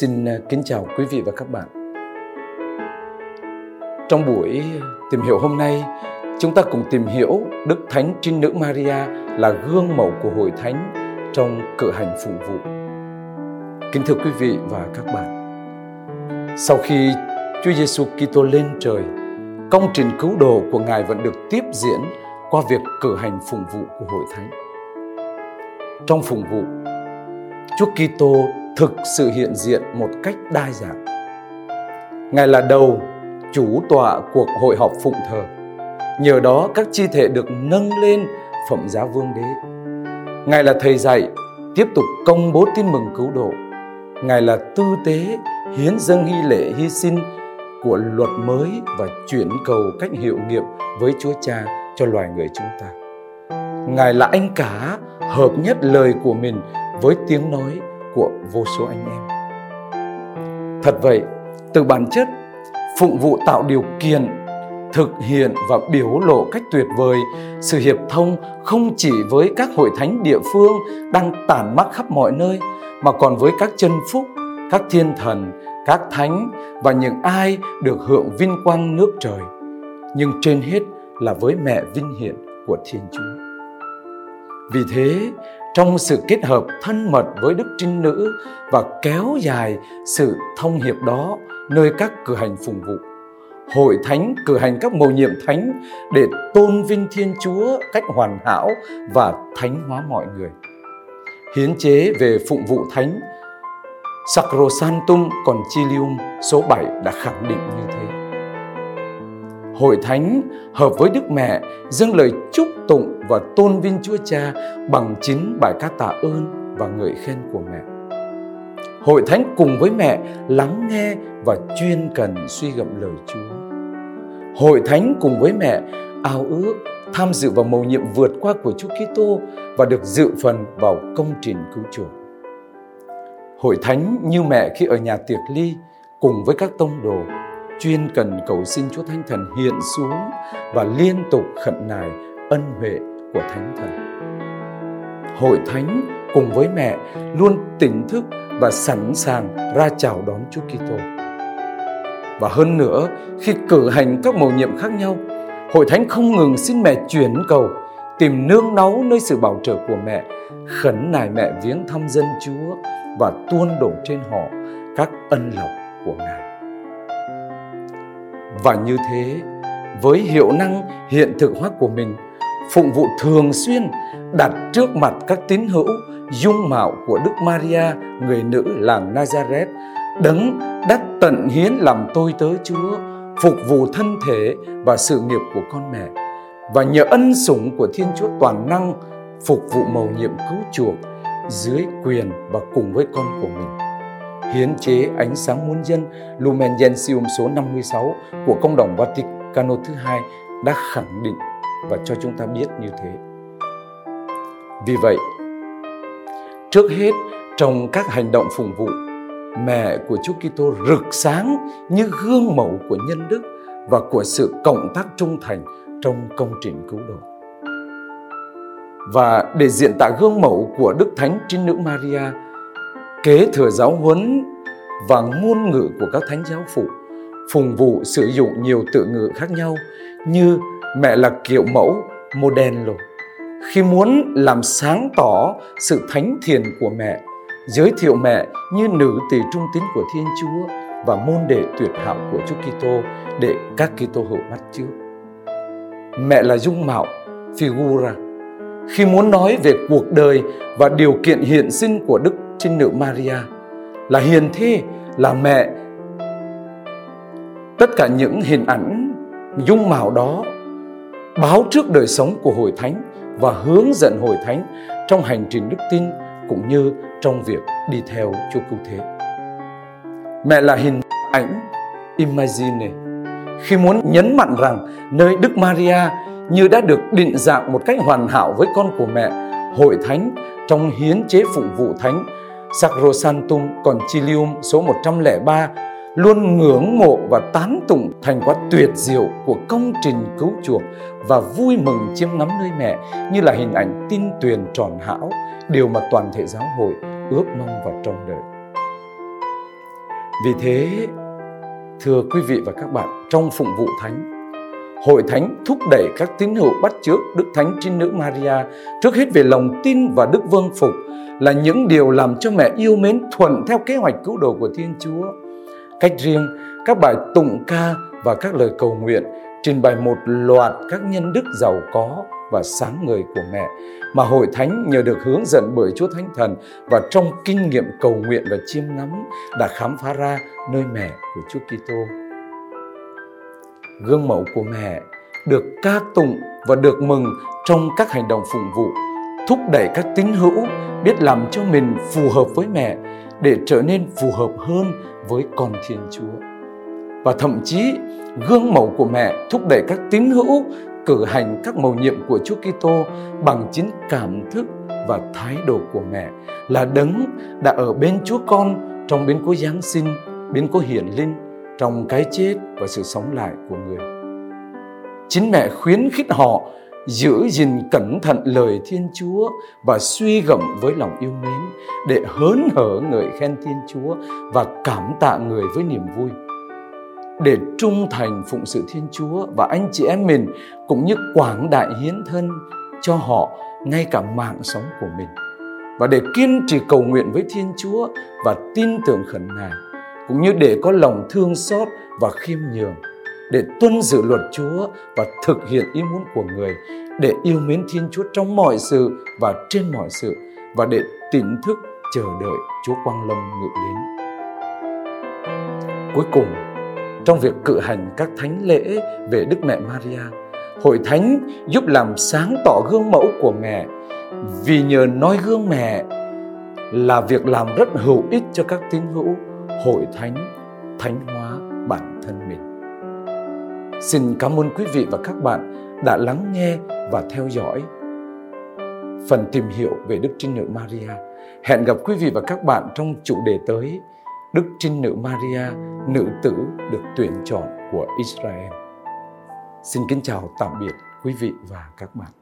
Xin à, kính chào quý vị và các bạn. Trong buổi tìm hiểu hôm nay, chúng ta cùng tìm hiểu Đức Thánh Trinh Nữ Maria là gương mẫu của Hội Thánh trong cử hành phụng vụ. Kính thưa quý vị và các bạn, sau khi Chúa Giêsu Kitô lên trời, công trình cứu độ của Ngài vẫn được tiếp diễn qua việc cử hành phụng vụ của Hội Thánh. Trong phụng vụ, Chúa Kitô thực sự hiện diện một cách đa dạng. Ngài là đầu, chủ tọa cuộc hội họp phụng thờ. Nhờ đó các chi thể được nâng lên phẩm giá vương đế. Ngài là thầy dạy, tiếp tục công bố tin mừng cứu độ. Ngài là tư tế, hiến dâng hy lễ hy sinh của luật mới và chuyển cầu cách hiệu nghiệm với Chúa Cha cho loài người chúng ta. Ngài là anh cả hợp nhất lời của mình với tiếng nói của vô số anh em. Thật vậy, từ bản chất, phụng vụ tạo điều kiện thực hiện và biểu lộ cách tuyệt vời sự hiệp thông không chỉ với các hội thánh địa phương đang tản mắc khắp mọi nơi mà còn với các chân phúc, các thiên thần, các thánh và những ai được hưởng vinh quang nước trời. Nhưng trên hết là với mẹ vinh hiển của Thiên Chúa. Vì thế, trong sự kết hợp thân mật với Đức Trinh Nữ và kéo dài sự thông hiệp đó nơi các cử hành phụng vụ. Hội thánh cử hành các mầu nhiệm thánh để tôn vinh Thiên Chúa cách hoàn hảo và thánh hóa mọi người. Hiến chế về phụng vụ thánh Sacrosanctum Concilium số 7 đã khẳng định như thế. Hội Thánh, hợp với Đức Mẹ, dâng lời chúc tụng và tôn vinh Chúa Cha bằng chính bài ca tạ ơn và ngợi khen của mẹ. Hội Thánh cùng với mẹ lắng nghe và chuyên cần suy gẫm lời Chúa. Hội Thánh cùng với mẹ ao ước tham dự vào mầu nhiệm vượt qua của Chúa Kitô và được dự phần vào công trình cứu chuộc. Hội Thánh như mẹ khi ở nhà tiệc ly cùng với các tông đồ chuyên cần cầu xin Chúa Thánh Thần hiện xuống và liên tục khẩn nài ân huệ của Thánh Thần. Hội Thánh cùng với mẹ luôn tỉnh thức và sẵn sàng ra chào đón Chúa Kitô. Và hơn nữa, khi cử hành các mầu nhiệm khác nhau, Hội Thánh không ngừng xin mẹ chuyển cầu, tìm nương náu nơi sự bảo trợ của mẹ, khẩn nài mẹ viếng thăm dân Chúa và tuôn đổ trên họ các ân lộc của Ngài. Và như thế, với hiệu năng hiện thực hóa của mình, phụng vụ thường xuyên đặt trước mặt các tín hữu dung mạo của Đức Maria, người nữ làng Nazareth, đấng đã tận hiến làm tôi tớ Chúa, phục vụ thân thể và sự nghiệp của con mẹ. Và nhờ ân sủng của Thiên Chúa toàn năng phục vụ mầu nhiệm cứu chuộc dưới quyền và cùng với con của mình hiến chế ánh sáng muôn dân Lumen Gentium số 56 của Công đồng Vaticano thứ hai đã khẳng định và cho chúng ta biết như thế. Vì vậy, trước hết trong các hành động phụng vụ, mẹ của Chúa Kitô rực sáng như gương mẫu của nhân đức và của sự cộng tác trung thành trong công trình cứu độ. Và để diện tả gương mẫu của Đức Thánh Trinh Nữ Maria, kế thừa giáo huấn và ngôn ngữ của các thánh giáo phụ phùng vụ sử dụng nhiều tự ngữ khác nhau như mẹ là kiểu mẫu modello rồi khi muốn làm sáng tỏ sự thánh thiền của mẹ giới thiệu mẹ như nữ tỳ trung tín của Thiên Chúa và môn đệ tuyệt hảo của Chúa Kitô để các Kitô hữu bắt chước. Mẹ là dung mạo, figura. Khi muốn nói về cuộc đời và điều kiện hiện sinh của Đức Trinh Nữ Maria, là hiền thi, là mẹ. Tất cả những hình ảnh dung mạo đó báo trước đời sống của hội thánh và hướng dẫn hội thánh trong hành trình đức tin cũng như trong việc đi theo Chúa Cứu Thế. Mẹ là hình ảnh imagine khi muốn nhấn mạnh rằng nơi Đức Maria như đã được định dạng một cách hoàn hảo với con của mẹ, hội thánh trong hiến chế phụng vụ thánh Sacrosanctum Concilium số 103 luôn ngưỡng mộ và tán tụng thành quả tuyệt diệu của công trình cứu chuộc và vui mừng chiêm ngắm nơi mẹ như là hình ảnh tin tuyền tròn hảo, điều mà toàn thể giáo hội ước mong vào trong đời. Vì thế, thưa quý vị và các bạn, trong phụng vụ thánh, Hội Thánh thúc đẩy các tín hữu bắt chước Đức Thánh Trinh Nữ Maria trước hết về lòng tin và đức vâng phục là những điều làm cho mẹ yêu mến thuận theo kế hoạch cứu độ của Thiên Chúa. Cách riêng, các bài tụng ca và các lời cầu nguyện trình bày một loạt các nhân đức giàu có và sáng người của mẹ mà hội thánh nhờ được hướng dẫn bởi Chúa Thánh Thần và trong kinh nghiệm cầu nguyện và chiêm ngắm đã khám phá ra nơi mẹ của Chúa Kitô. Gương mẫu của mẹ được ca tụng và được mừng trong các hành động phụng vụ, thúc đẩy các tín hữu biết làm cho mình phù hợp với mẹ để trở nên phù hợp hơn với con Thiên Chúa. Và thậm chí gương mẫu của mẹ thúc đẩy các tín hữu cử hành các mầu nhiệm của Chúa Kitô bằng chính cảm thức và thái độ của mẹ là đấng đã ở bên Chúa Con trong biến cố Giáng sinh, biến cố hiển linh, trong cái chết và sự sống lại của người. Chính mẹ khuyến khích họ giữ gìn cẩn thận lời Thiên Chúa và suy gẫm với lòng yêu mến, để hớn hở ngợi khen Thiên Chúa và cảm tạ người với niềm vui. Để trung thành phụng sự Thiên Chúa và anh chị em mình, cũng như quảng đại hiến thân cho họ, ngay cả mạng sống của mình. Và để kiên trì cầu nguyện với Thiên Chúa và tin tưởng khẩn Ngài cũng như để có lòng thương xót và khiêm nhường để tuân giữ luật Chúa và thực hiện ý muốn của người để yêu mến Thiên Chúa trong mọi sự và trên mọi sự và để tỉnh thức chờ đợi Chúa Quang Lâm ngự đến. Cuối cùng, trong việc cử hành các thánh lễ về Đức Mẹ Maria. Hội thánh giúp làm sáng tỏ gương mẫu của mẹ vì nhờ nói gương mẹ là việc làm rất hữu ích cho các tín hữu hội thánh thánh hóa bản thân mình. Xin cảm ơn quý vị và các bạn đã lắng nghe và theo dõi phần tìm hiểu về Đức Trinh Nữ Maria. Hẹn gặp quý vị và các bạn trong chủ đề tới Đức Trinh Nữ Maria, nữ tử được tuyển chọn của Israel. Xin kính chào tạm biệt quý vị và các bạn.